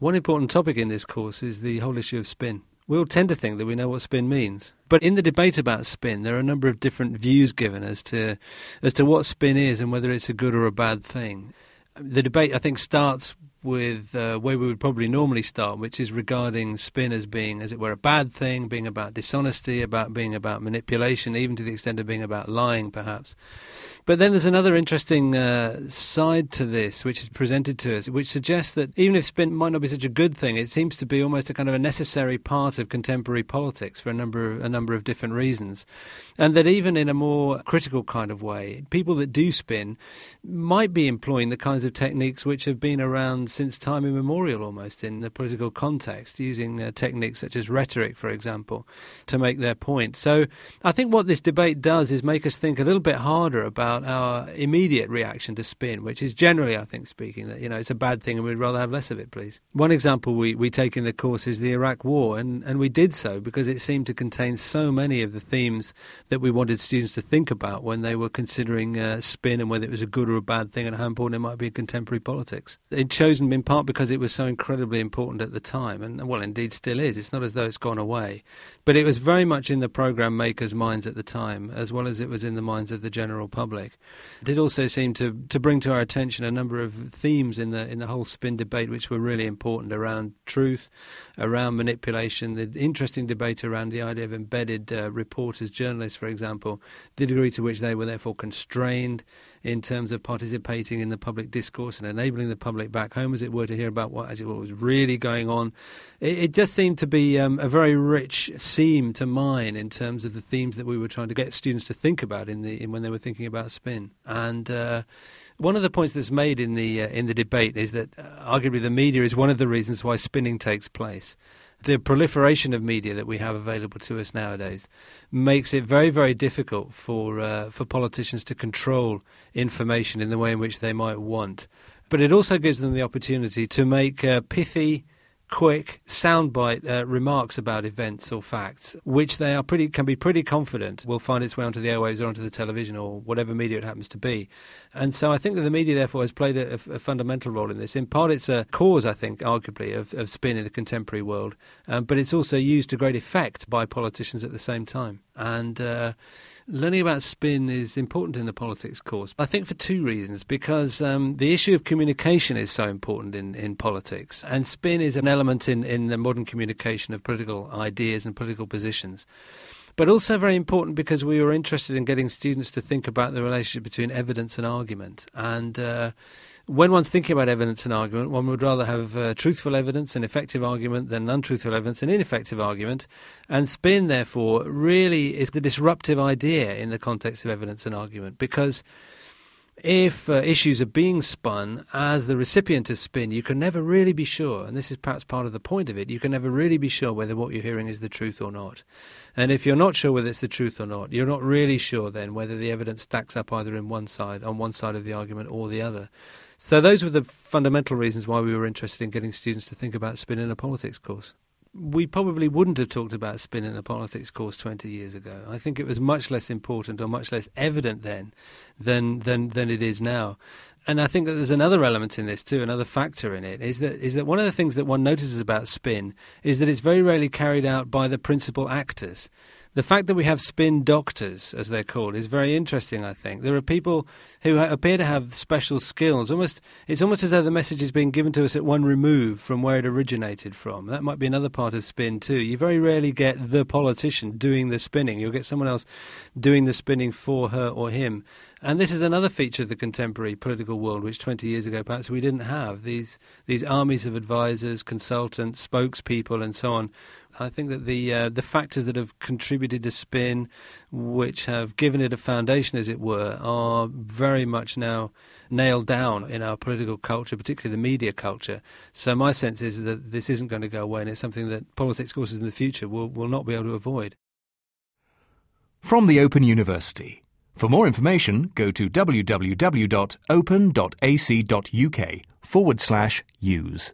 One important topic in this course is the whole issue of spin. We all tend to think that we know what spin means. But in the debate about spin, there are a number of different views given as to, as to what spin is and whether it's a good or a bad thing. The debate, I think, starts with uh, where we would probably normally start, which is regarding spin as being, as it were, a bad thing, being about dishonesty, about being about manipulation, even to the extent of being about lying, perhaps. But then there's another interesting uh, side to this, which is presented to us, which suggests that even if spin might not be such a good thing, it seems to be almost a kind of a necessary part of contemporary politics for a number of, a number of different reasons, and that even in a more critical kind of way, people that do spin might be employing the kinds of techniques which have been around since time immemorial, almost in the political context, using uh, techniques such as rhetoric, for example, to make their point. So I think what this debate does is make us think a little bit harder about about our immediate reaction to spin, which is generally, I think, speaking, that you know it's a bad thing and we'd rather have less of it, please. One example we, we take in the course is the Iraq War, and, and we did so because it seemed to contain so many of the themes that we wanted students to think about when they were considering uh, spin and whether it was a good or a bad thing and how important it might be in contemporary politics. It chosen in part because it was so incredibly important at the time, and well, indeed still is. It's not as though it's gone away, but it was very much in the program makers' minds at the time, as well as it was in the minds of the general public. It did also seem to, to bring to our attention a number of themes in the in the whole spin debate, which were really important around truth, around manipulation, the interesting debate around the idea of embedded uh, reporters, journalists, for example, the degree to which they were therefore constrained in terms of participating in the public discourse and enabling the public back home, as it were, to hear about what, as it what was really going on. It, it just seemed to be um, a very rich seam to mine in terms of the themes that we were trying to get students to think about in the in, when they were thinking about spin. And uh, one of the points that's made in the uh, in the debate is that uh, arguably the media is one of the reasons why spinning takes place the proliferation of media that we have available to us nowadays makes it very, very difficult for uh, for politicians to control information in the way in which they might want. But it also gives them the opportunity to make uh, pithy quick soundbite uh, remarks about events or facts, which they are pretty can be pretty confident will find its way onto the airwaves or onto the television or whatever media it happens to be. And so I think that the media therefore has played a, a fundamental role in this. In part, it's a cause, I think, arguably, of, of spin in the contemporary world, um, but it's also used to great effect by politicians at the same time. And uh, learning about spin is important in the politics course. I think for two reasons. Because um, the issue of communication is so important in, in politics, and spin is an element in, in the modern communication of political ideas and political positions. But also very important because we were interested in getting students to think about the relationship between evidence and argument. And uh, when one's thinking about evidence and argument, one would rather have uh, truthful evidence and effective argument than untruthful evidence and ineffective argument. And spin, therefore, really is the disruptive idea in the context of evidence and argument because if uh, issues are being spun as the recipient of spin, you can never really be sure, and this is perhaps part of the point of it, you can never really be sure whether what you're hearing is the truth or not. And if you're not sure whether it's the truth or not, you're not really sure then whether the evidence stacks up either in one side, on one side of the argument or the other. So those were the fundamental reasons why we were interested in getting students to think about spin in a politics course. We probably wouldn't have talked about spin in a politics course 20 years ago. I think it was much less important or much less evident then than, than, than it is now. And I think that there's another element in this too, another factor in it, is that is that one of the things that one notices about spin is that it's very rarely carried out by the principal actors the fact that we have spin doctors, as they're called, is very interesting. I think there are people who appear to have special skills. Almost, it's almost as though the message is being given to us at one remove from where it originated from. That might be another part of spin too. You very rarely get the politician doing the spinning. You'll get someone else doing the spinning for her or him. And this is another feature of the contemporary political world, which 20 years ago perhaps we didn't have. These these armies of advisors, consultants, spokespeople, and so on I think that the uh, the factors that have contributed to spin, which have given it a foundation, as it were, are very much now nailed down in our political culture, particularly the media culture. So my sense is that this isn't going to go away, and it's something that politics courses in the future will, will not be able to avoid. From the Open University. For more information, go to www.open.ac.uk forward slash use.